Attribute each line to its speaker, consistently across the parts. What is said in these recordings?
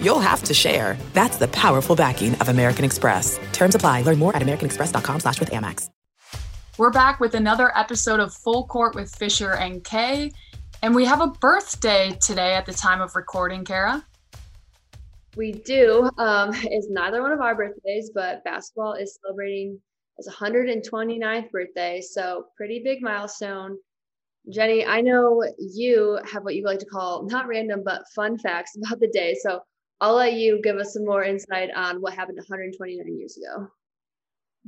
Speaker 1: you'll have to share. That's the powerful backing of American Express. Terms apply. Learn more at americanexpress.com slash with Amex.
Speaker 2: We're back with another episode of Full Court with Fischer and Kaye. And we have a birthday today at the time of recording, Cara.
Speaker 3: We do. Um, it's neither one of our birthdays, but basketball is celebrating its 129th birthday. So pretty big milestone. Jenny, I know you have what you like to call not random, but fun facts about the day. So I'll let you give us some more insight on what happened 129 years ago.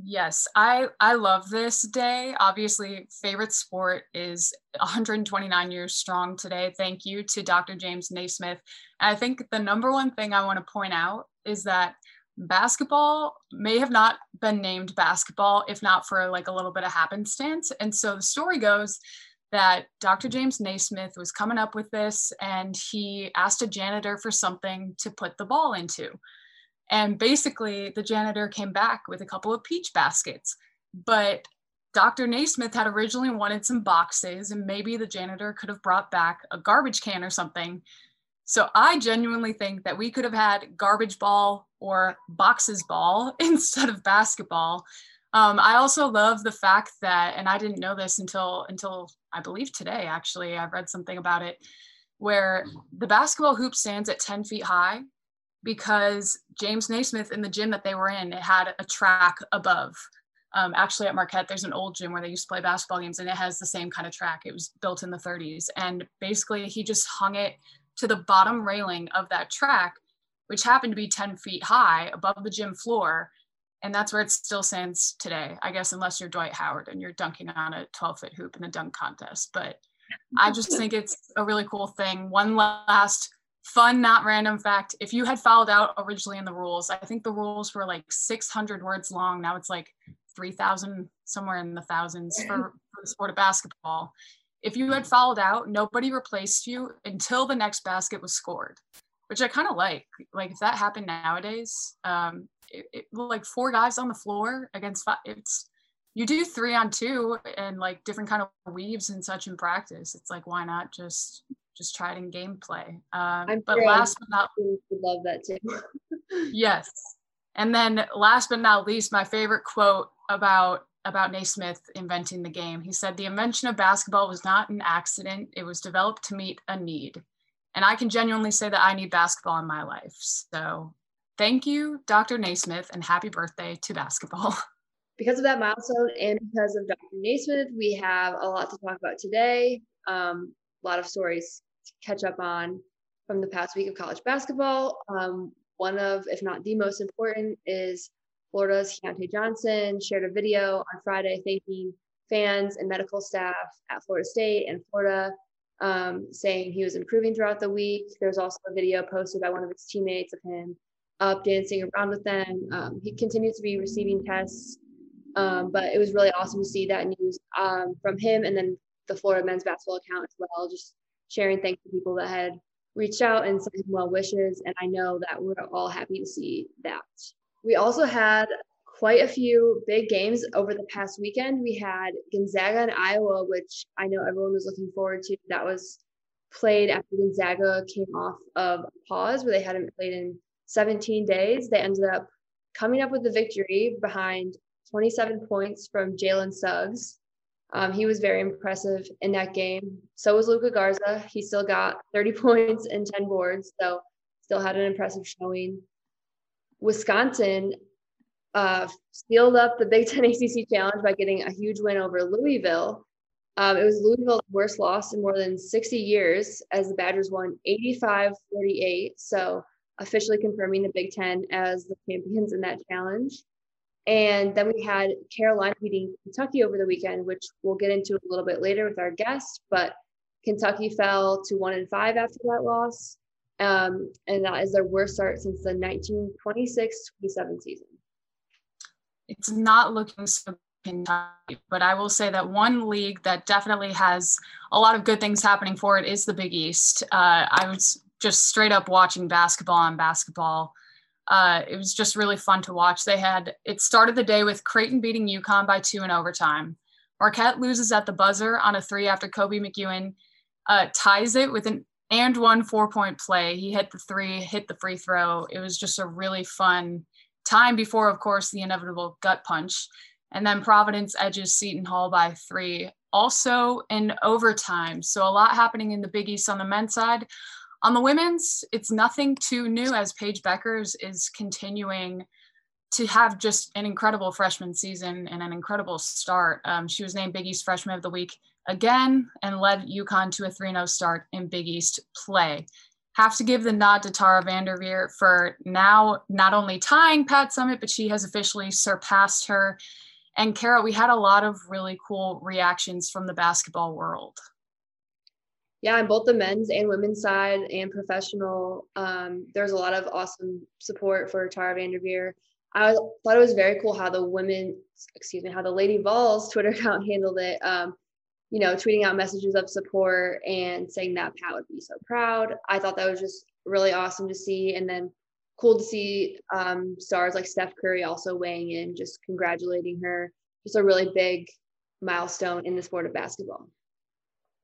Speaker 2: Yes, I I love this day. Obviously, favorite sport is 129 years strong today. Thank you to Dr. James Naismith. And I think the number one thing I want to point out is that basketball may have not been named basketball if not for like a little bit of happenstance. And so the story goes that Dr. James Naismith was coming up with this and he asked a janitor for something to put the ball into. And basically, the janitor came back with a couple of peach baskets. But Dr. Naismith had originally wanted some boxes, and maybe the janitor could have brought back a garbage can or something. So I genuinely think that we could have had garbage ball or boxes ball instead of basketball. Um, I also love the fact that, and I didn't know this until until I believe today. Actually, I've read something about it where the basketball hoop stands at 10 feet high because James Naismith in the gym that they were in, it had a track above. Um, actually, at Marquette, there's an old gym where they used to play basketball games, and it has the same kind of track. It was built in the 30s, and basically, he just hung it to the bottom railing of that track, which happened to be 10 feet high above the gym floor and that's where it still stands today i guess unless you're dwight howard and you're dunking on a 12 foot hoop in the dunk contest. But i just think it's a really cool thing. One last fun not random fact. If you had fouled out originally in the rules i think the rules were like 600 words long. Now it's like 3000 somewhere in the thousands for, for the sport of basketball. If you had fouled out nobody replaced you until the next basket was scored which i kind of like. Like if that happened nowadays um, it, it, like four guys on the floor against five. It's you do three on two and like different kind of weaves and such in practice. It's like why not just just try it in gameplay. Um, but sure last but not
Speaker 3: love that too.
Speaker 2: yes, and then last but not least, my favorite quote about about Naismith inventing the game. He said, "The invention of basketball was not an accident; it was developed to meet a need." And I can genuinely say that I need basketball in my life. So Thank you, Dr. Naismith, and happy birthday to basketball.
Speaker 3: Because of that milestone and because of Dr. Naismith, we have a lot to talk about today. Um, a lot of stories to catch up on from the past week of college basketball. Um, one of, if not the most important, is Florida's Keyontae Johnson shared a video on Friday thanking fans and medical staff at Florida State and Florida, um, saying he was improving throughout the week. There's also a video posted by one of his teammates of him up dancing around with them. Um, he continued to be receiving tests, um, but it was really awesome to see that news um, from him and then the Florida men's basketball account as well, just sharing thanks to people that had reached out and sent him well wishes. And I know that we're all happy to see that. We also had quite a few big games over the past weekend. We had Gonzaga and Iowa, which I know everyone was looking forward to. That was played after Gonzaga came off of a pause where they hadn't played in 17 days, they ended up coming up with the victory behind 27 points from Jalen Suggs. Um, he was very impressive in that game. So was Luka Garza. He still got 30 points and 10 boards, so still had an impressive showing. Wisconsin uh, sealed up the Big Ten ACC Challenge by getting a huge win over Louisville. Um, it was Louisville's worst loss in more than 60 years as the Badgers won 85 48. So officially confirming the Big Ten as the champions in that challenge. And then we had Carolina beating Kentucky over the weekend, which we'll get into a little bit later with our guests. But Kentucky fell to one and five after that loss. Um, and that is their worst start since the 1926 27 season.
Speaker 2: It's not looking so Kentucky. But I will say that one league that definitely has a lot of good things happening for it is the Big East. Uh, I was just straight up watching basketball on basketball. Uh, it was just really fun to watch. They had it started the day with Creighton beating UConn by two in overtime. Marquette loses at the buzzer on a three after Koby McEwen uh, ties it with an and one four point play. He hit the three, hit the free throw. It was just a really fun time before, of course, the inevitable gut punch. And then Providence edges Seton Hall by three, also in overtime. So a lot happening in the Big East on the men's side. On the women's, it's nothing too new as Paige Bueckers is continuing to have just an incredible freshman season and an incredible start. Um, she was named Big East Freshman of the Week again and led UConn to a 3 0 start in Big East play. Have to give the nod to Tara VanDerveer for now not only tying Pat Summitt, but she has officially surpassed her. And Cara, we had a lot of really cool reactions from the basketball world.
Speaker 3: Yeah, on both the men's and women's side and professional, um, there's a lot of awesome support for Tara VanDerveer. I thought it was very cool how the women, excuse me, how the Lady Vols Twitter account handled it. Um, you know, tweeting out messages of support and saying that Pat would be so proud. I thought that was just really awesome to see. And then cool to see um, stars like Steph Curry also weighing in, just congratulating her. Just a really big milestone in the sport of basketball.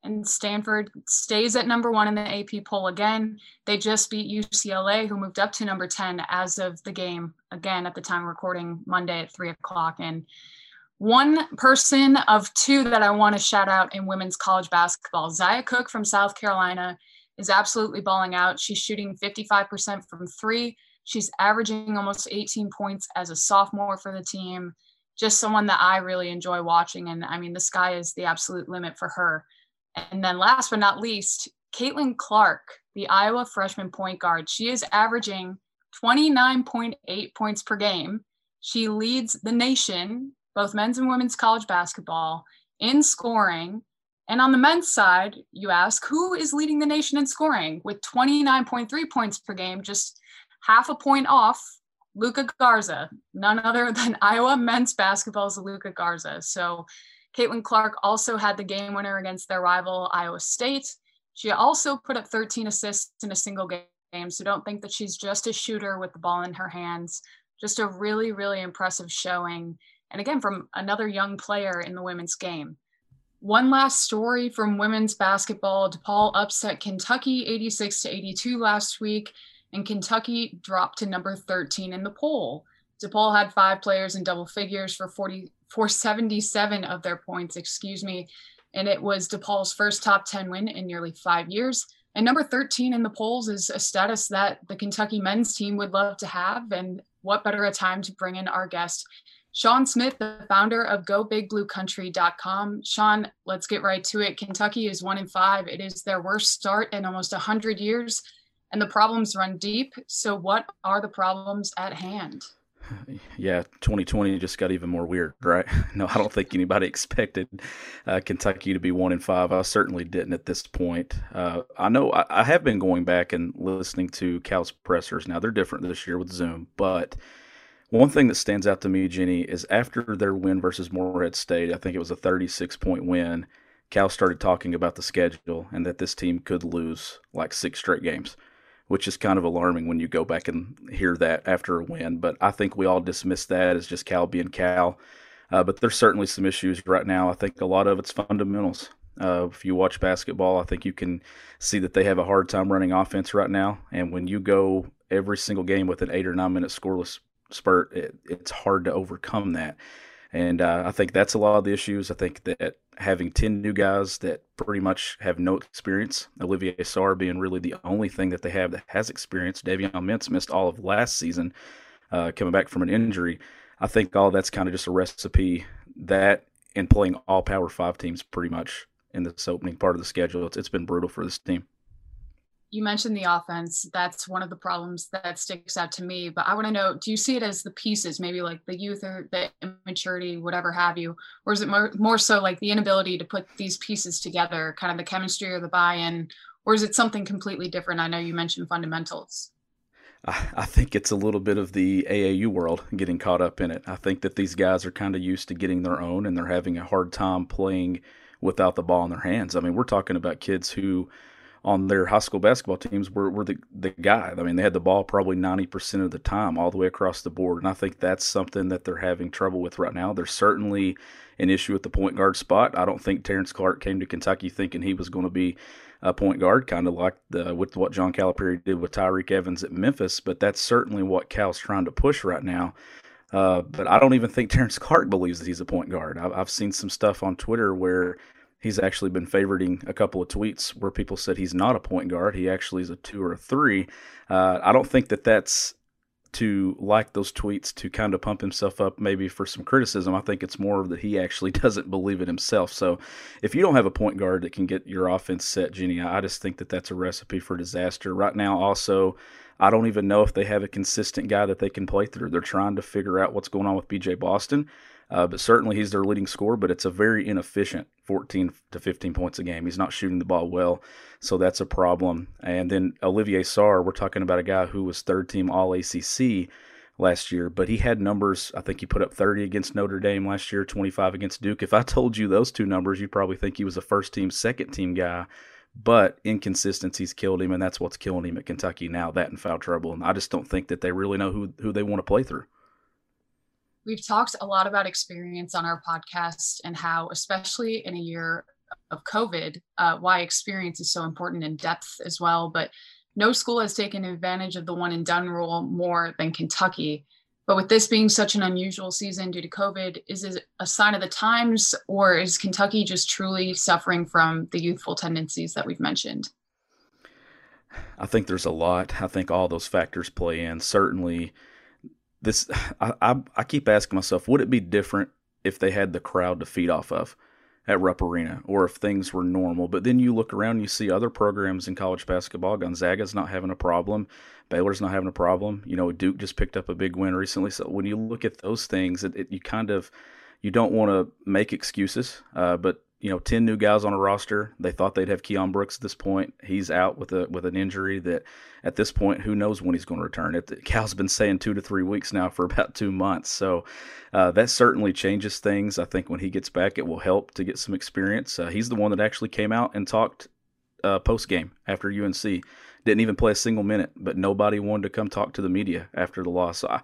Speaker 2: And Stanford stays at number one in the AP poll again. They just beat UCLA, who moved up to number 10 as of the game, again, at the time recording Monday at three o'clock. And one person of two that I want to shout out in women's college basketball, Zia Cooke from South Carolina is absolutely balling out. She's shooting 55% from three. She's averaging almost 18 points as a sophomore for the team. Just someone that I really enjoy watching. And I mean, the sky is the absolute limit for her. And then last but not least, Caitlin Clark, the Iowa freshman point guard. She is averaging 29.8 points per game. She leads the nation both men's and women's college basketball in scoring. And on the men's side, you ask, who is leading the nation in scoring with 29.3 points per game, just half a point off Luka Garza, none other than Iowa men's basketball's Luka Garza. So Caitlin Clark also had the game winner against their rival, Iowa State. She also put up 13 assists in a single game. So don't think that she's just a shooter with the ball in her hands. Just a really, really impressive showing and again from another young player in the women's game. One last story from women's basketball DePaul upset Kentucky 86 to 82 last week, and Kentucky dropped to number 13 in the poll. DePaul had five players in double figures for 40, for 77 of their points, excuse me, and it was DePaul's first top 10 win in nearly five years. And number 13 in the polls is a status that the Kentucky men's team would love to have. And what better a time to bring in our guest, Shawn Smith, the founder of GoBigBlueCountry.com. Shawn, let's get right to it. Kentucky is one in five. It is their worst start in almost 100 years, and the problems run deep. So, what are the problems at hand?
Speaker 4: Yeah, 2020 just got even more weird, right? No, I don't think anybody expected uh, Kentucky to be one in five. I certainly didn't at this point. Uh, I know I, I have been going back and listening to Cal's pressers. Now they're different this year with Zoom, but one thing that stands out to me, Jenny, is after their win versus Morehead State, I think it was a 36 point win. Cal started talking about the schedule and that this team could lose like six straight games, which is kind of alarming when you go back and hear that after a win. But I think we all dismiss that as just Cal being Cal. Uh, but there's certainly some issues right now. I think a lot of it's fundamentals. Uh, if you watch basketball, I think you can see that they have a hard time running offense right now. And when you go every single game with an eight or nine minute scoreless spurt, it, it's hard to overcome that. And uh, I think that's a lot of the issues. I think that having 10 new guys that pretty much have no experience, Olivier Sarr being really the only thing that they have that has experience, Davion Mintz missed all of last season uh, coming back from an injury. I think all that's kind of just a recipe that and playing all Power Five teams pretty much in this opening part of the schedule. It's, it's been brutal for this team
Speaker 2: you mentioned the offense. That's one of the problems that sticks out to me. But I want to know do you see it as the pieces, maybe like the youth or the immaturity, whatever have you? Or is it more, more so like the inability to put these pieces together, kind of the chemistry or the buy in? Or is it something completely different? I know you mentioned fundamentals.
Speaker 4: I think it's a little bit of the AAU world getting caught up in it. I think that these guys are kind of used to getting their own and they're having a hard time playing without the ball in their hands. I mean, we're talking about kids who on their high school basketball teams were, were the, the guy. I mean, they had the ball probably 90% of the time, all the way across the board. And I think that's something that they're having trouble with right now. There's certainly an issue at the point guard spot. I don't think Terrence Clarke came to Kentucky thinking he was going to be a point guard, kind of like the, with what John Calipari did with Tyreke Evans at Memphis. But that's certainly what Cal's trying to push right now. Uh, but I don't even think Terrence Clarke believes that he's a point guard. I've, I've seen some stuff on Twitter where he's actually been favoriting a couple of tweets where people said he's not a point guard. He actually is a two or a three. Uh, I don't think that that's to like those tweets to kind of pump himself up maybe for some criticism. I think it's more that he actually doesn't believe it himself. So if you don't have a point guard that can get your offense set, Jenny, I just think that that's a recipe for disaster. Right now, also, I don't even know if they have a consistent guy that they can play through. They're trying to figure out what's going on with BJ Boston. Uh, but certainly he's their leading scorer, but it's a very inefficient 14 to 15 points a game. He's not shooting the ball well, so that's a problem. And then Olivier Sarr, we're talking about a guy who was third team All ACC last year, but he had numbers. I think he put up 30 against Notre Dame last year, 25 against Duke. If I told you those two numbers, you'd probably think he was a first team, second team guy. But inconsistencies killed him, and that's what's killing him at Kentucky now. That and foul trouble, and I just don't think that they really know who who they want to play through.
Speaker 2: We've talked a lot about experience on our podcast and how, especially in a year of COVID, uh, why experience is so important in depth as well. But no school has taken advantage of the one and done rule more than Kentucky. But with this being such an unusual season due to COVID, is it a sign of the times or is Kentucky just truly suffering from the youthful tendencies that we've mentioned?
Speaker 4: I think there's a lot. I think all those factors play in. Certainly, this I, I, I keep asking myself, would it be different if they had the crowd to feed off of at Rupp Arena, or if things were normal? But then you look around, you see other programs in college basketball. Gonzaga's not having a problem. Baylor's not having a problem. You know, Duke just picked up a big win recently. So when you look at those things, it, it you kind of you don't want to make excuses, uh, but you know, 10 new guys on a roster. They thought they'd have Keion Brooks at this point. He's out with a with an injury that at this point, who knows when he's going to return. It, Cal's been saying two to three weeks now for about two months. So uh, that certainly changes things. I think when he gets back, it will help to get some experience. Uh, he's the one that actually came out and talked uh, post game after UNC. Didn't even play a single minute, but nobody wanted to come talk to the media after the loss. So I,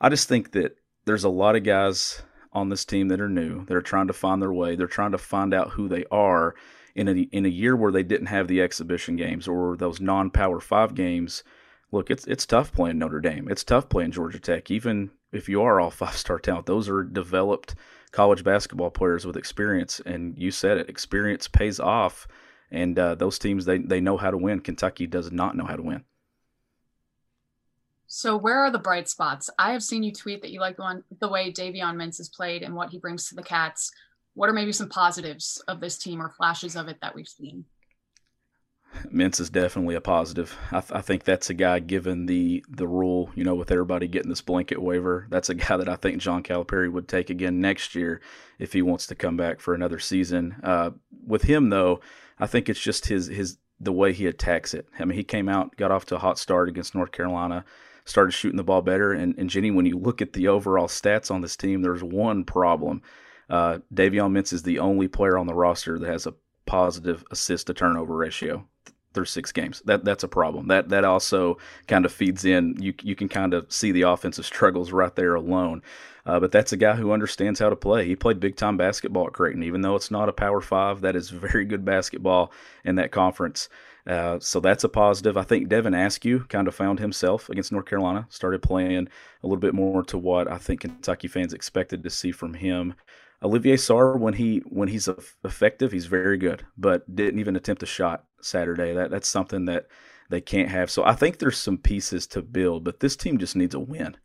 Speaker 4: I just think that there's a lot of guys on this team that are new. They're trying to find their way. They're trying to find out who they are in a in a year where they didn't have the exhibition games or those non-power 5 games. Look, it's it's tough playing Notre Dame. It's tough playing Georgia Tech even if you are all five-star talent. Those are developed college basketball players with experience and you said it, experience pays off and uh, those teams they they know how to win. Kentucky does not know how to win.
Speaker 2: So where are the bright spots? I have seen you tweet that you like the, one, the way Davion Mintz has played and what he brings to the Cats. What are maybe some positives of this team or flashes of it that we've seen?
Speaker 4: Mintz is definitely a positive. I, th- I, think that's a guy, given the the rule, you know, with everybody getting this blanket waiver, that's a guy that I think John Calipari would take again next year if he wants to come back for another season. Uh, with him, though, I think it's just his his the way he attacks it. I mean, he came out, got off to a hot start against North Carolina, started shooting the ball better. And, and Jenny, when you look at the overall stats on this team, there's one problem. Uh, Davion Mintz is the only player on the roster that has a positive assist to turnover ratio through six games. That that's a problem. That that also kind of feeds in. You you can kind of see the offensive struggles right there alone. Uh, but that's a guy who understands how to play. He played big time basketball at Creighton, even though it's not a Power Five. That is very good basketball in that conference. Uh, so that's a positive. I think Devin Askew kind of found himself against North Carolina, started playing a little bit more to what I think Kentucky fans expected to see from him. Olivier Sarr, when he when he's effective, he's very good, but didn't even attempt a shot Saturday. That that's something that they can't have. So I think there's some pieces to build, but this team just needs a win.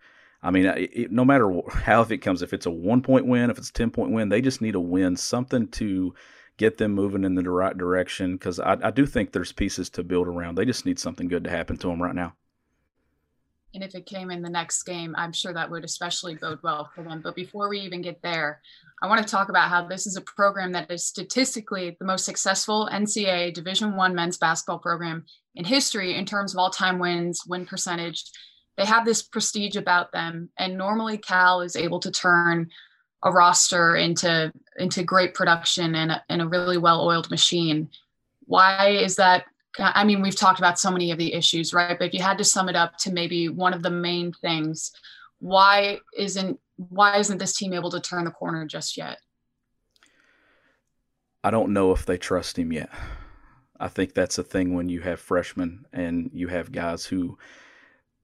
Speaker 4: I mean, it, no matter how if it comes, if it's a one point win, if it's a ten point win, they just need a win, something to get them moving in the right direction because I, I do think there's pieces to build around. They just need something good to happen to them right now.
Speaker 2: And if it came in the next game, I'm sure that would especially bode well for them. But before we even get there, I want to talk about how this is a program that is statistically the most successful NCAA Division One men's basketball program in history in terms of all-time wins, win percentage. they have this prestige about them. And normally Cal is able to turn a roster into into great production and a, and a really well-oiled machine. Why is that? I mean, we've talked about so many of the issues, right? But if you had to sum it up to maybe one of the main things, why isn't why isn't this team able to turn the corner just yet?
Speaker 4: I don't know if they trust him yet. I think that's a thing when you have freshmen and you have guys who,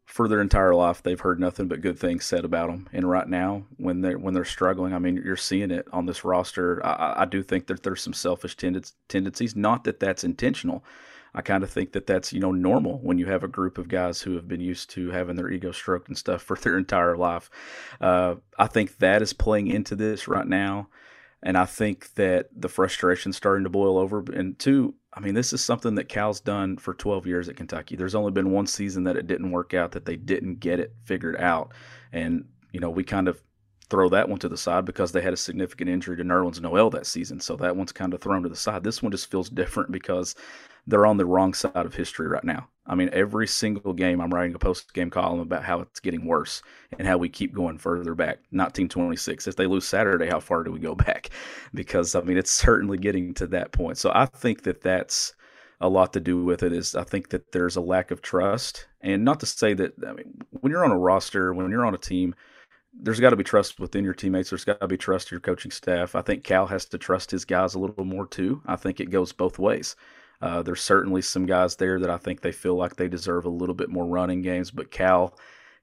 Speaker 4: for their entire life, they've heard nothing but good things said about them. And right now, when they're when they're struggling, I mean, you're seeing it on this roster. I, I do think that there's some selfish tendencies. Not that that's intentional. I kind of think that that's you know normal when you have a group of guys who have been used to having their ego stroked and stuff for their entire life. Uh, I think that is playing into this right now. And I think that the frustration's starting to boil over. And two, I mean, this is something that Cal's done for 12 years at Kentucky. There's only been one season that it didn't work out, that they didn't get it figured out. And, you know, we kind of throw that one to the side because they had a significant injury to Nerlens Noel that season. So that one's kind of thrown to the side. This one just feels different because they're on the wrong side of history right now. I mean, every single game I'm writing a post game column about how it's getting worse and how we keep going further back. 1926. If they lose Saturday, how far do we go back? Because, I mean, it's certainly getting to that point. So I think that that's a lot to do with it is I think that there's a lack of trust. And not to say that, I mean, when you're on a roster, when you're on a team, there's got to be trust within your teammates. There's got to be trust your coaching staff. I think Cal has to trust his guys a little more too. I think it goes both ways. Uh, there's certainly some guys there that I think they feel like they deserve a little bit more running games, but Cal.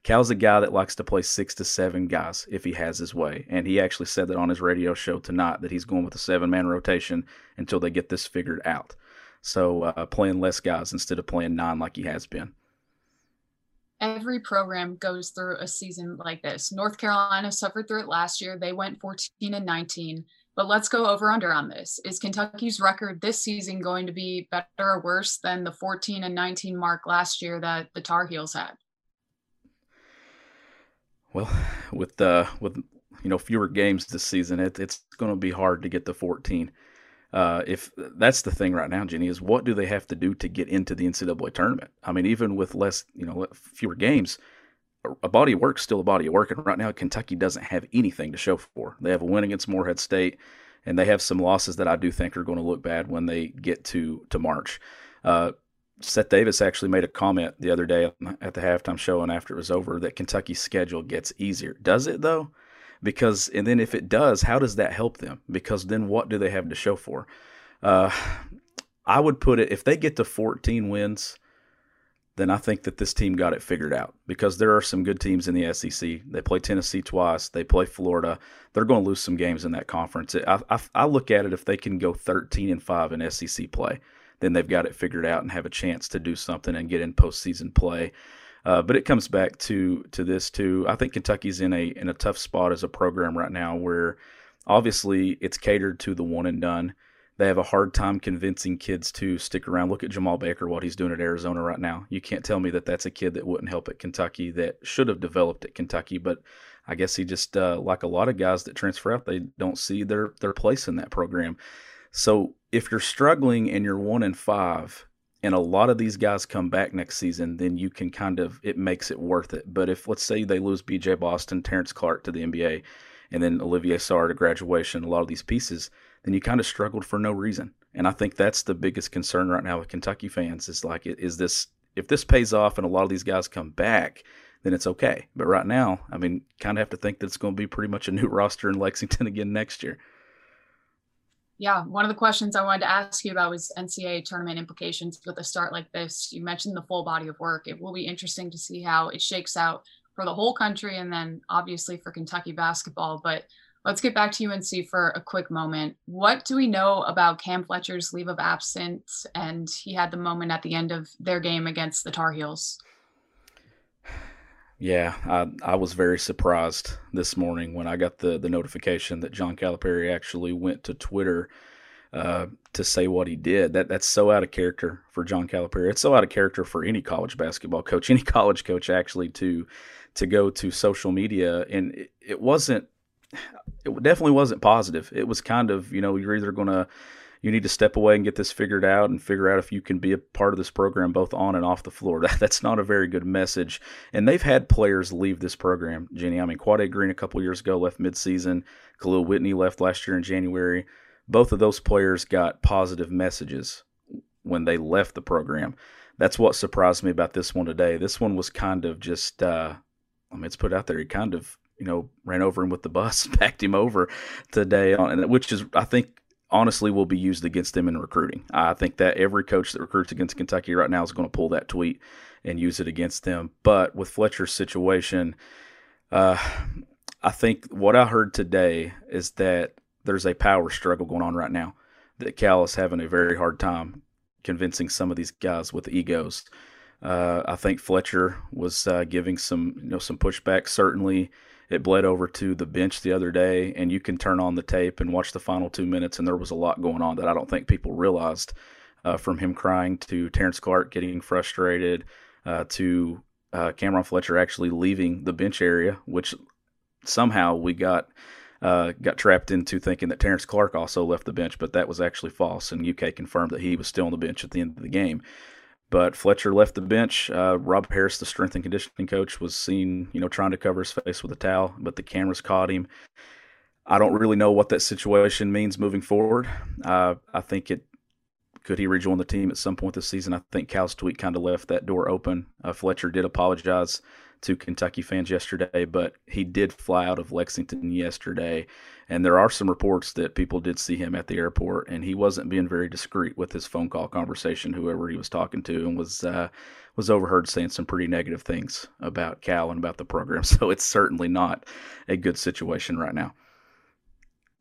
Speaker 4: Cal's a guy that likes to play six to seven guys if he has his way. And he actually said that on his radio show tonight that he's going with a seven man rotation until they get this figured out. So uh, playing less guys instead of playing nine like he has been.
Speaker 2: Every program goes through a season like this. North Carolina suffered through it last year. They went 14 and 19. But let's go over under on this. Is Kentucky's record this season going to be better or worse than the 14 and 19 mark last year that the Tar Heels had?
Speaker 4: Well, with uh, with you know fewer games this season, it, it's going to be hard to get to 14. Uh, if that's the thing right now, Jenny, is what do they have to do to get into the NCAA tournament? I mean, even with less, you know, fewer games, a body of work still a body of work. And right now, Kentucky doesn't have anything to show for. They have a win against Morehead State, and they have some losses that I do think are going to look bad when they get to to March. Uh, Seth Davis actually made a comment the other day at the halftime show and after it was over that Kentucky's schedule gets easier. Does it though? Because and then if it does, how does that help them? Because then what do they have to show for? Uh, I would put it if they get to 14 wins then I think that this team got it figured out because there are some good teams in the SEC. They play Tennessee twice, they play Florida. They're going to lose some games in that conference. I, I, I, look at it if they can go 13 and 5 in SEC play, then they've got it figured out and have a chance to do something and get in postseason play. Uh, but it comes back to to this too. I think Kentucky's in a in a tough spot as a program right now where obviously it's catered to the one and done they have a hard time convincing kids to stick around. Look at Jemarl Baker, what he's doing at Arizona right now. You can't tell me that that's a kid that wouldn't help at Kentucky, that should have developed at Kentucky, but I guess he just, uh, like a lot of guys that transfer out, they don't see their their place in that program. So if you're struggling and you're one in five, and a lot of these guys come back next season, then you can kind of it makes it worth it. But if let's say they lose B.J. Boston, Terrence Clarke to the NBA, and then Olivier Sarr to graduation, a lot of these pieces then you kind of struggled for no reason. And I think that's the biggest concern right now with Kentucky fans is like, is this if this pays off and a lot of these guys come back, then it's okay. But right now, I mean, kind of have to think that it's going to be pretty much a new roster in Lexington again next year.
Speaker 2: Yeah, one of the questions I wanted to ask you about was NCAA tournament implications with a start like this. You mentioned the full body of work. It will be interesting to see how it shakes out for the whole country and then obviously for Kentucky basketball. But Let's get back to UNC for a quick moment. What do we know about Cam Fletcher's leave of absence? And he had the moment at the end of their game against the Tar Heels.
Speaker 4: Yeah, I, I was very surprised this morning when I got the, the notification that John Calipari actually went to Twitter uh, to say what he did. That that's so out of character for John Calipari. It's so out of character for any college basketball coach, any college coach actually to to go to social media. And it, it wasn't it definitely wasn't positive. It was kind of, you know, you're either going to, you need to step away and get this figured out and figure out if you can be a part of this program both on and off the floor. That, that's not a very good message. And they've had players leave this program, Jenny. I mean, Quade Green a couple years ago left midseason. Khalil Whitney left last year in January. Both of those players got positive messages when they left the program. That's what surprised me about this one today. This one was kind of just, uh, I mean, it's put out there. He kind of, you know, ran over him with the bus, backed him over today, on, which is, I think, honestly will be used against them in recruiting. I think that every coach that recruits against Kentucky right now is going to pull that tweet and use it against them. But with Fletcher's situation, uh, I think what I heard today is that there's a power struggle going on right now. That Cal is having a very hard time convincing some of these guys with egos. Uh, I think Fletcher was uh, giving some, you know, some pushback. Certainly, it bled over to the bench the other day, and you can turn on the tape and watch the final two minutes, and there was a lot going on that I don't think people realized. Uh, from him crying to Terrence Clarke getting frustrated uh, to uh, Cam'ron Fletcher actually leaving the bench area, which somehow we got uh, got trapped into thinking that Terrence Clarke also left the bench, but that was actually false, and UK confirmed that he was still on the bench at the end of the game. But Fletcher left the bench. Uh, Rob Harris, the strength and conditioning coach, was seen, you know, trying to cover his face with a towel, but the cameras caught him. I don't really know what that situation means moving forward. Uh, I think it could he rejoin the team at some point this season. I think Cal's tweet kind of left that door open. Uh, Fletcher did apologize to Kentucky fans yesterday, but he did fly out of Lexington yesterday. And there are some reports that people did see him at the airport, and he wasn't being very discreet with his phone call conversation, whoever he was talking to, and was uh, was overheard saying some pretty negative things about Cal and about the program. So it's certainly not a good situation right now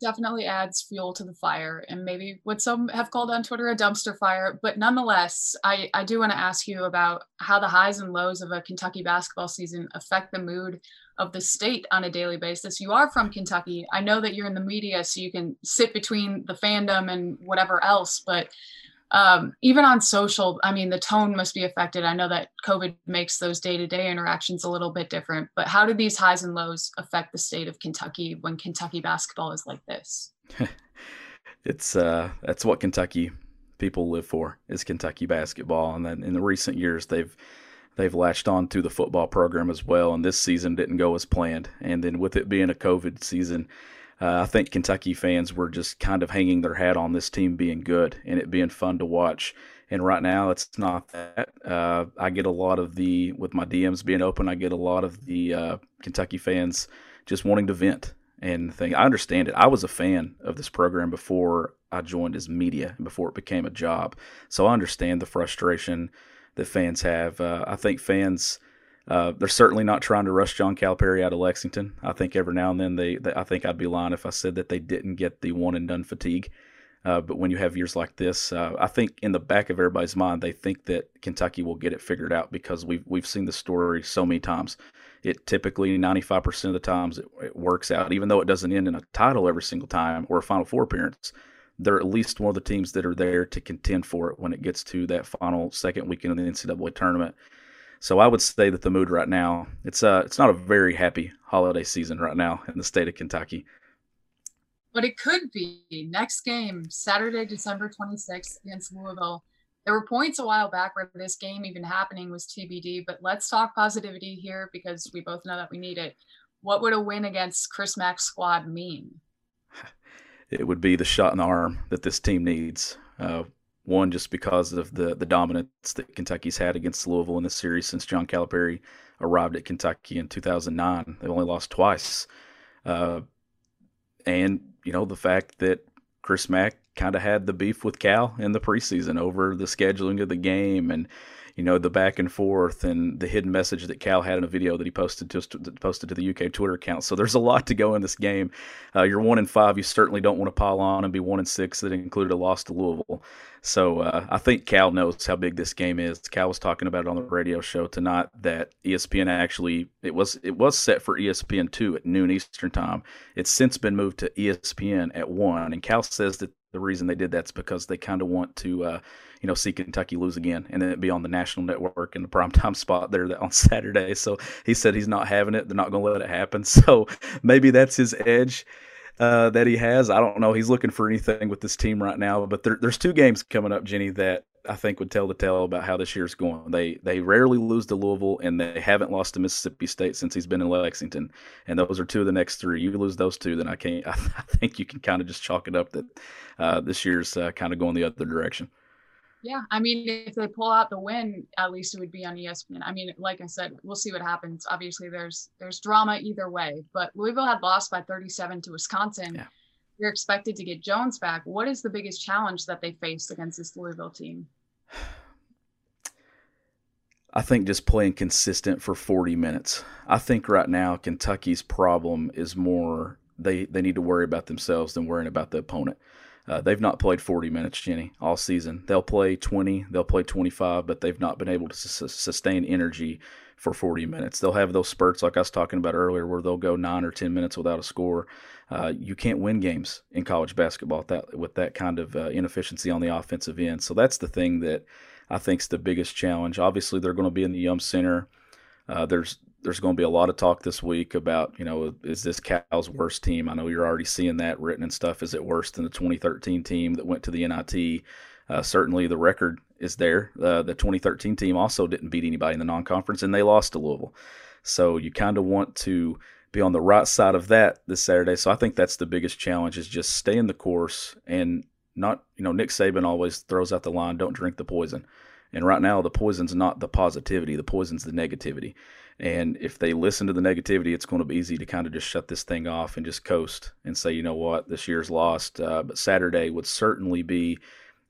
Speaker 2: definitely adds fuel to the fire and maybe what some have called on Twitter a dumpster fire. But nonetheless, I, I do want to ask you about how the highs and lows of a Kentucky basketball season affect the mood of the state on a daily basis. You are from Kentucky. I know that you're in the media, so you can sit between the fandom and whatever else, but um, even on social, I mean, the tone must be affected. I know that COVID makes those day to day interactions a little bit different, but how do these highs and lows affect the state of Kentucky when Kentucky basketball is like this?
Speaker 4: it's uh, that's what Kentucky people live for is Kentucky basketball, and then in the recent years they've they've latched on to the football program as well. And this season didn't go as planned, and then with it being a COVID season uh, I think Kentucky fans were just kind of hanging their hat on this team being good and it being fun to watch. And right now, it's not that. Uh, I get a lot of the, with my DMs being open, I get a lot of the uh, Kentucky fans just wanting to vent and think. I understand it. I was a fan of this program before I joined as media and before it became a job. So I understand the frustration that fans have. Uh, I think fans uh, they're certainly not trying to rush John Calipari out of Lexington. I think every now and then they, they I think I'd be lying if I said that they didn't get the one and done fatigue. Uh, but when you have years like this, uh, I think in the back of everybody's mind, they think that Kentucky will get it figured out because we've we've seen the story so many times. It typically 95% of the times it, it works out, even though it doesn't end in a title every single time or a Final Four appearance. They're at least one of the teams that are there to contend for it when it gets to that final second weekend of the NCAA tournament. So I would say that the mood right now it's uh it's not a very happy holiday season right now in the state of Kentucky.
Speaker 2: But it could be next game Saturday, December 26th against Louisville. There were points a while back where this game even happening was TBD, but let's talk positivity here because we both know that we need it. What would a win against Chris Mack's squad mean?
Speaker 4: It would be the shot in the arm that this team needs. Uh, one, just because of the the dominance that Kentucky's had against Louisville in this series since John Calipari arrived at Kentucky in 2009. They've only lost twice, uh, and you know the fact that Chris Mack kind of had the beef with Cal in the preseason over the scheduling of the game and you know the back and forth and the hidden message that Cal had in a video that he posted just posted to the UK Twitter account. So there's a lot to go in this game. Uh, you're one in five. You certainly don't want to pile on and be one in six that included a loss to Louisville. So uh, I think Cal knows how big this game is. Cal was talking about it on the radio show tonight that ESPN actually it was it was set for ESPN two at noon Eastern time. It's since been moved to ESPN at one, and Cal says that the reason they did that's because they kind of want to, uh, you know, see Kentucky lose again and then be on the national network in the primetime spot there on Saturday. So he said he's not having it. They're not going to let it happen. So maybe that's his edge. uh, that he has. I don't know. He's looking for anything with this team right now. But there, there's two games coming up, Jenny, that I think would tell the tale about how this year's going. They they rarely lose to Louisville, and they haven't lost to Mississippi State since he's been in Lexington. And those are two of the next three. You lose those two, then I can't. I, I think you can kind of just chalk it up that uh, this year's uh, kind of going the other direction.
Speaker 2: Yeah, I mean, if they pull out the win, at least it would be on ESPN. I mean, like I said, we'll see what happens. Obviously, there's there's drama either way, but Louisville had lost by 37 to Wisconsin. Yeah. You're expected to get Jones back. What is the biggest challenge that they faced against this Louisville team?
Speaker 4: I think just playing consistent for 40 minutes. I think right now Kentucky's problem is more they they need to worry about themselves than worrying about the opponent. Uh, they've not played 40 minutes, Jenny, all season. They'll play 20, they'll play 25, but they've not been able to su- sustain energy for 40 minutes. They'll have those spurts, like I was talking about earlier, where they'll go nine or 10 minutes without a score. Uh, you can't win games in college basketball with that, with that kind of uh, inefficiency on the offensive end. So that's the thing that I think is the biggest challenge. Obviously, they're going to be in the Yum Center. Uh, there's there's going to be a lot of talk this week about, you know, is this Cal's worst team? I know you're already seeing that written and stuff. Is it worse than the 2013 team that went to the NIT? Uh, certainly, the record is there. Uh, the 2013 team also didn't beat anybody in the non-conference, and they lost to Louisville. So you kind of want to be on the right side of that this Saturday. So I think that's the biggest challenge is just stay in the course and not, you know, Nick Saban always throws out the line, don't drink the poison. And right now, the poison's not the positivity, the poison's the negativity. And if they listen to the negativity, it's going to be easy to kind of just shut this thing off and just coast and say, you know what, this year's lost. Uh, but Saturday would certainly be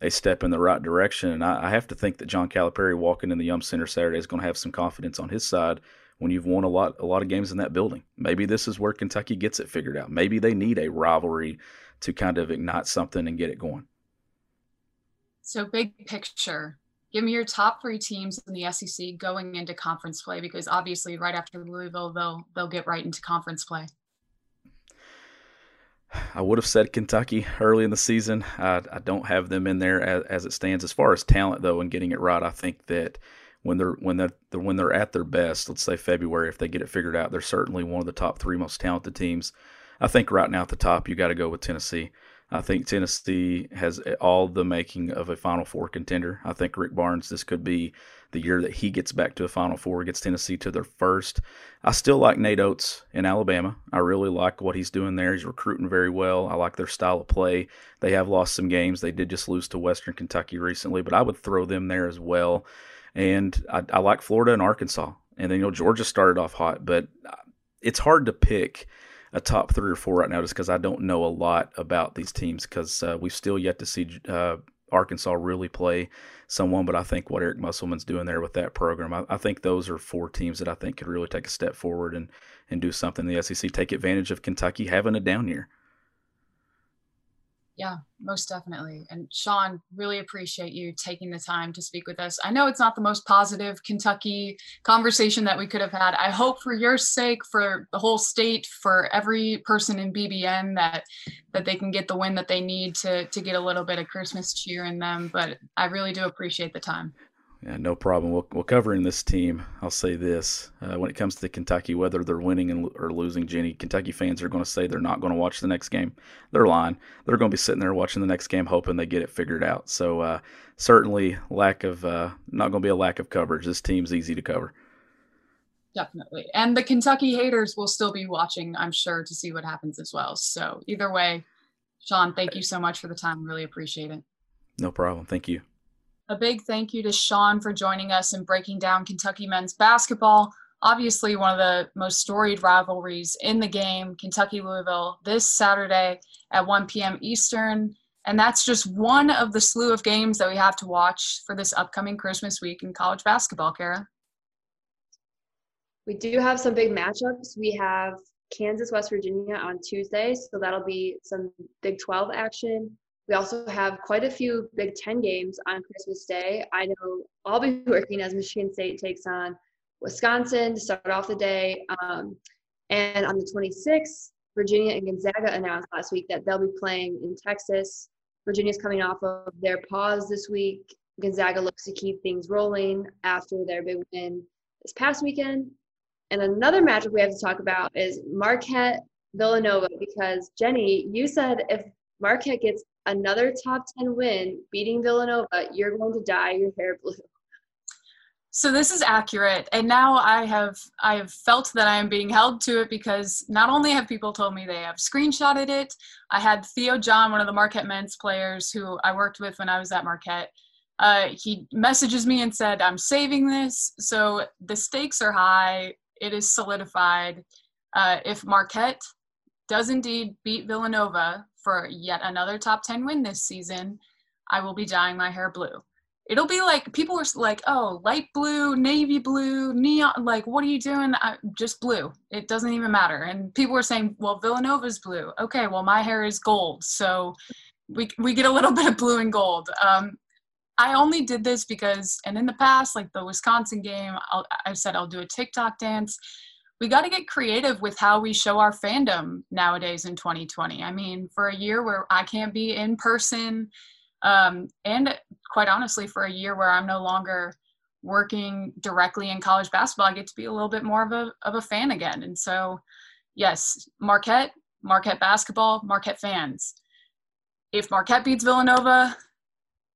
Speaker 4: a step in the right direction. And I, I, have to think that John Calipari walking in the Yum Center Saturday is going to have some confidence on his side when you've won a lot a lot of games in that building. Maybe this is where Kentucky gets it figured out. Maybe they need a rivalry to kind of ignite something and get it going.
Speaker 2: So big picture, give me your top three teams in the SEC going into conference play because obviously right after Louisville they'll they'll get right into conference play.
Speaker 4: I would have said Kentucky early in the season. I, I don't have them in there as, as, it stands. As far as talent though, and getting it right, I think that when they're when they're when they're at their best, let's say February, if they get it figured out, they're certainly one of the top three most talented teams. I think right now at the top, you got to go with Tennessee. I think Tennessee has eh, all the making of a Final Four contender. I think Rick Barnes, this could be the year that he gets back to a Final Four, gets Tennessee to their first. I still like Nate Oats in Alabama. I really like what he's doing there. He's recruiting very well. I like their style of play. They have lost some games. They did just lose to Western Kentucky recently, but I would throw them there as well. And I, I like Florida and Arkansas. And then, you know, Georgia started off hot, but uh, it's hard to pick – a top three or four right now just because I don't know a lot about these teams because uh, we've still yet to see uh, Arkansas really play someone. But I think what Eric Musselman's doing there with that program, I, I, think those are four teams that I think could really take a step forward and, and do something in the SEC, take advantage of Kentucky having a down year.
Speaker 2: Yeah, most definitely. And Shawn, really appreciate you taking the time to speak with us. I know it's not the most positive Kentucky conversation that we could have had. I hope for your sake, for the whole state, for every person in BBN that that they can get the win that they need to to get a little bit of Christmas cheer in them. But I really do appreciate the time.
Speaker 4: Yeah, no problem. We'll, we'll cover in this team. I'll say this: uh, when it comes to Kentucky, whether they're winning and, or losing, Jenny, Kentucky fans are going to say they're not going to watch the next game. They're lying. They're going to be sitting there watching the next game, hoping they get it figured out. So uh, certainly, lack of uh, not going to be a lack of coverage. This team's easy to cover.
Speaker 2: Definitely, and the Kentucky haters will still be watching, I'm sure, to see what happens as well. So either way, Shawn, thank you so much for the time. Really appreciate it.
Speaker 4: No problem. Thank you.
Speaker 2: A big thank you to Shawn for joining us and breaking down Kentucky men's basketball. Obviously, one of the most storied rivalries in the game, Kentucky Louisville, this Saturday at 1 p.m. Eastern. And that's just one of the slew of games that we have to watch for this upcoming Christmas week in college basketball, Cara.
Speaker 3: We do have some big matchups. We have Kansas, West Virginia on Tuesday, so that'll be some Big 12 action. We also have quite a few Big Ten games on Christmas Day. I know I'll be working as Michigan State takes on Wisconsin to start off the day. Um, and on the 26th, Virginia and Gonzaga announced last week that they'll be playing in Texas. Virginia's coming off of their pause this week. Gonzaga looks to keep things rolling after their big win this past weekend. And another matchup we have to talk about is Marquette Villanova because Jenny, you said if Marquette gets another top 10 win beating Villanova, you're going to dye your hair blue.
Speaker 2: So this is accurate, and now I have I have felt that I am being held to it because not only have people told me they have screenshotted it, I had Theo John, one of the Marquette men's players who I worked with when I was at Marquette. Uh, he messages me and said, "I'm saving this." So the stakes are high. It is solidified. Uh, if Marquette does indeed beat Villanova for yet another top 10 win this season, I will be dyeing my hair blue. It'll be like people are like oh light blue navy blue neon like what are you doing? I, just blue. It doesn't even matter. And people were saying well villanova's blue. Okay well my hair is gold so we, we get a little bit of blue and gold. Um, i only did this because and in the past like the wisconsin game i said i'll do a tiktok dance we got to get creative with how we show our fandom nowadays in 2020 i mean for a year where i can't be in person um, and quite honestly, for a year where I'm no longer working directly in college basketball, I get to be a little bit more of a of a fan again. And so, yes, Marquette, Marquette basketball, Marquette fans. If Marquette beats Villanova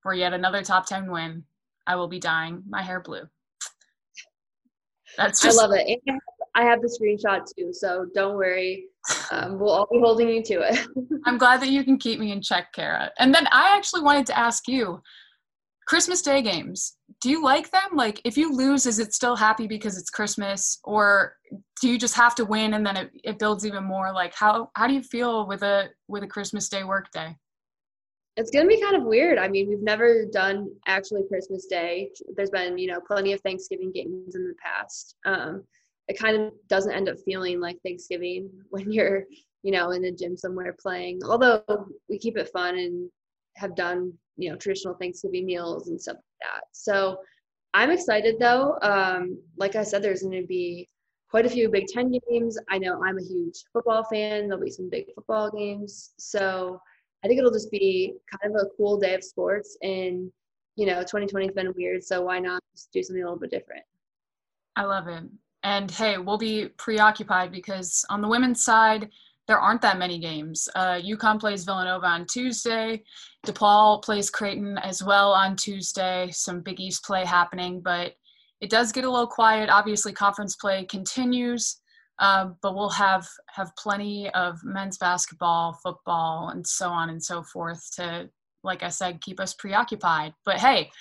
Speaker 2: for yet another top ten win, I will be dying. my hair blue.
Speaker 3: That's just, I love it. And I have the screenshot too, so don't worry. Um, we'll all be holding you to it.
Speaker 2: I'm glad that you can keep me in check, Cara. And then I actually wanted to ask you Christmas Day games, do you like them? Like, if you lose, is it still happy because it's Christmas, or do you just have to win and then it, it builds even more? Like, how how do you feel with a with a Christmas Day work day?
Speaker 3: It's gonna be kind of weird. I mean, we've never done actually Christmas Day. There's been you know plenty of Thanksgiving games in the past. Um, it kind of doesn't end up feeling like Thanksgiving when you're, you know, in the gym somewhere playing. Although we keep it fun and have done, you know, traditional Thanksgiving meals and stuff like that. So I'm excited though. Um, like I said, there's going to be quite a few Big Ten games. I know I'm a huge football fan. There'll be some big football games. So I think it'll just be kind of a cool day of sports. And, you know, 2020 has been weird. So why not just do something a little bit different?
Speaker 2: I love it. And hey, we'll be preoccupied because on the women's side, there aren't that many games. Uh, UConn plays Villanova on Tuesday. DePaul plays Creighton as well on Tuesday. Some Big East play happening, but it does get a little quiet. Obviously, conference play continues, uh, but we'll have have plenty of men's basketball, football, and so on and so forth to, like I said, keep us preoccupied. But hey,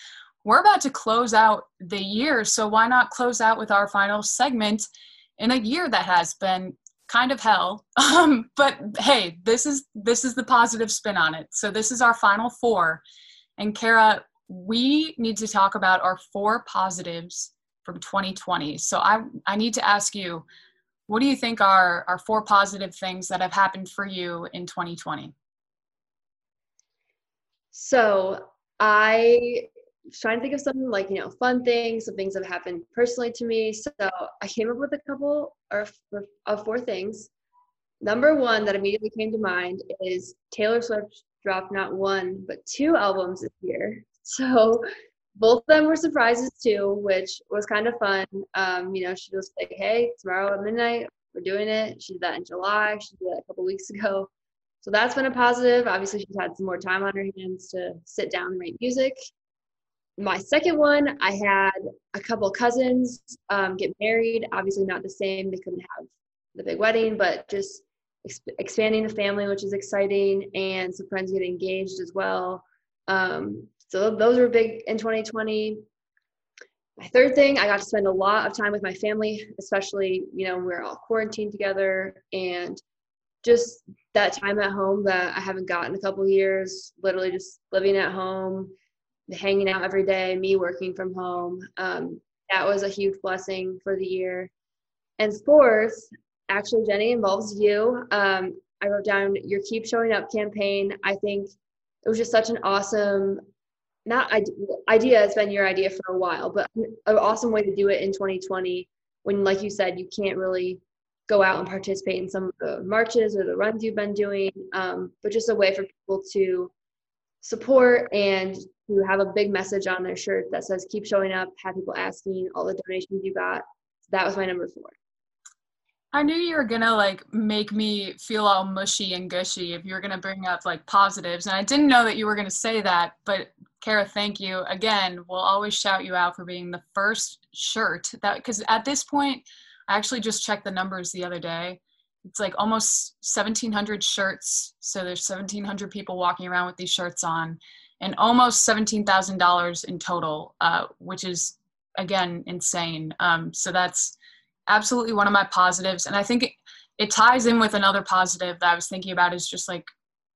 Speaker 2: we're about to close out the year, so why not close out with our final segment in a year that has been kind of hell. Um, but hey, this is this is the positive spin on it. So this is our final four. And Cara, we need to talk about our four positives from 2020. So I I need to ask you, what do you think are are four positive things that have happened for you in 2020?
Speaker 3: So I trying to think of some like you know fun things some things that have happened personally to me. So i came up with a couple of, of four things. Number one that immediately came to mind is taylor swift dropped not one but two albums this year. So both of them were surprises too which was kind of fun. Um, you know she was like hey tomorrow at midnight we're doing it. She did that in july. She did that a couple weeks ago. So that's been a positive. Obviously she's had some more time on her hands to sit down and write music my second one, I had a couple cousins um, get married. Obviously, not the same. They couldn't have the big wedding, but just exp- expanding the family, which is exciting, and some friends getting engaged as well. Um, so those were big in 2020. My third thing, I got to spend a lot of time with my family, especially you know we we're all quarantined together, and just that time at home that I haven't gotten a couple years. Literally just living at home hanging out every day, me working from home. Um, that was a huge blessing for the year. And fourth, actually, Jenny involves you. Um, I wrote down your Keep Showing Up campaign. I think it was just such an awesome, not idea, it's been your idea for a while, but an awesome way to do it in 2020 when, like you said, you can't really go out and participate in some of the marches or the runs you've been doing, um, but just a way for people to support and to have a big message on their shirt that says keep showing up have people asking all the donations you got that was my number four
Speaker 2: I knew you were gonna like make me feel all mushy and gushy if you were gonna bring up like positives, and I didn't know that you were gonna say that. But Cara, thank you again. We'll always shout you out for being the first shirt that because at this point, I actually just checked the numbers the other day. It's like almost 1,700 shirts. So there's 1,700 people walking around with these shirts on, and almost $17,000 in total, uh, which is again insane. Um, so that's absolutely one of my positives and i think it, it ties in with another positive that i was thinking about is just like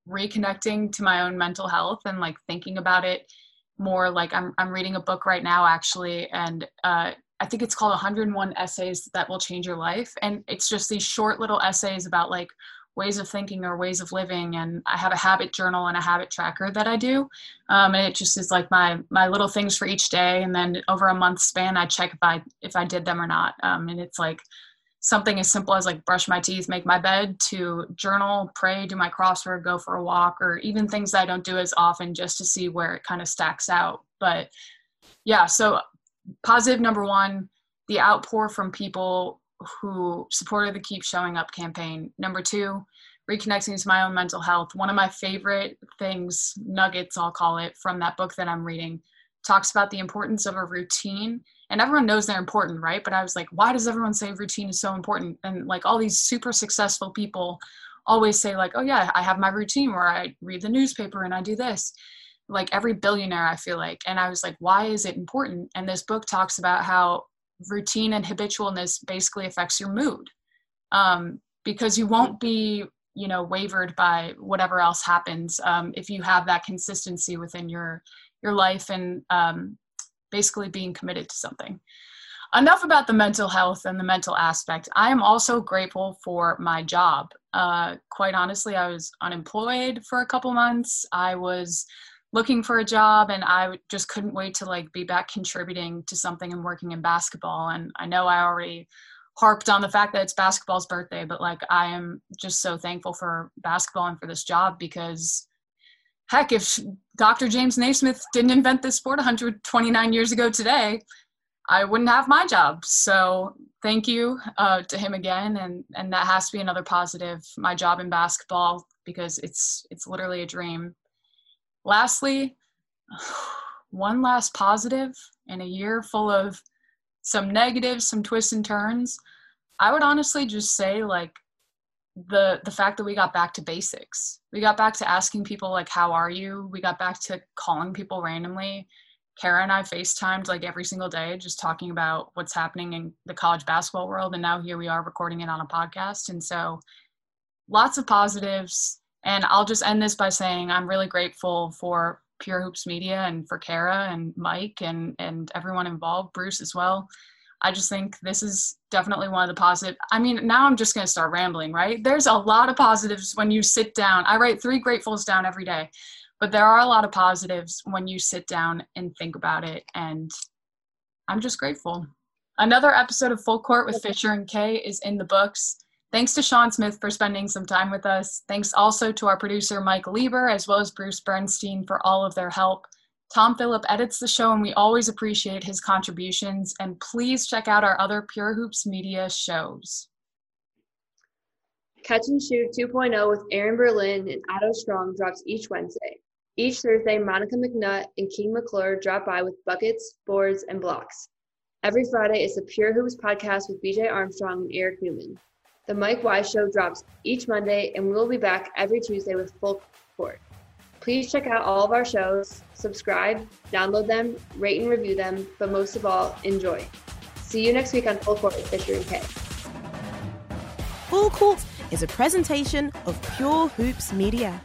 Speaker 2: reconnecting to my own mental health and like thinking about it more like i'm, I'm reading a book right now actually and uh, i think it's called 101 essays that will change your life. And it's just these short little essays about like ways of thinking or ways of living. And i have a habit journal and a habit tracker that i do. Um, and it just is like my my little things for each day. And then over a month span i check if i if i did them or not. Um, and it's like something as simple as like brush my teeth make my bed to journal pray do my crossword go for a walk or even things that i don't do as often just to see where it kind of stacks out. But yeah so positive number one the outpour from people who supported the Keep Showing Up campaign. Number two, reconnecting to my own mental health. One of my favorite things, nuggets, I'll call it, from that book that I'm reading, talks about the importance of a routine. And everyone knows they're important, right? But I was like, why does everyone say routine is so important? And like all these super successful people always say, like, oh yeah, I have my routine where I read the newspaper and I do this. Like every billionaire, I feel like. And I was like, why is it important? And this book talks about how routine and habitualness basically affects your mood um, because you won't be you know wavered by whatever else happens um, if you have that consistency within your your life and um, basically being committed to something enough about the mental health and the mental aspect i am also grateful for my job uh, quite honestly i was unemployed for a couple months i was looking for a job and I just couldn't wait to like be back contributing to something and working in basketball. And I know I already harped on the fact that it's basketball's birthday, but like I am just so thankful for basketball and for this job because heck, if Dr. James Naismith didn't invent this sport 129 years ago today, I wouldn't have my job. So thank you uh, to him again, and and that has to be another positive. My job in basketball because it's it's literally a dream. Lastly, one last positive in a year full of some negatives, some twists and turns. I would honestly just say like the the fact that we got back to basics. We got back to asking people like how are you? We got back to calling people randomly. Cara and I FaceTimed like every single day, just talking about what's happening in the college basketball world. And now here we are recording it on a podcast. And so lots of positives. And I'll just end this by saying I'm really grateful for Pure Hoops Media and for Cara and Mike and and everyone involved, Bruce as well. I just think this is definitely one of the positive. I mean, now I'm just going to start rambling, right? There's a lot of positives when you sit down. I write three gratefuls down every day, but there are a lot of positives when you sit down and think about it. And I'm just grateful. Another episode of Full Court with Fischer and Kaye is in the books. Thanks to Shawn Smith for spending some time with us. Thanks also to our producer, Mike Lieber, as well as Bruce Bernstein for all of their help. Tom Phillip edits the show, and we always appreciate his contributions. And please check out our other Pure Hoops Media shows.
Speaker 3: Catch and Shoot 2.0 with Aaron Berlin and Otto Strong drops each Wednesday. Each Thursday, Monica McNutt and King McClure drop by with buckets, boards, and blocks. Every Friday is the Pure Hoops podcast with BJ Armstrong and Eric Newman. The Mike Wise Show drops each Monday, and we'll be back every Tuesday with Full Court. Please check out all of our shows, subscribe, download them, rate and review them, but most of all, enjoy. See you next week on Full Court with Fischer and Kaye.
Speaker 5: Full Court is a presentation of Pure Hoops Media.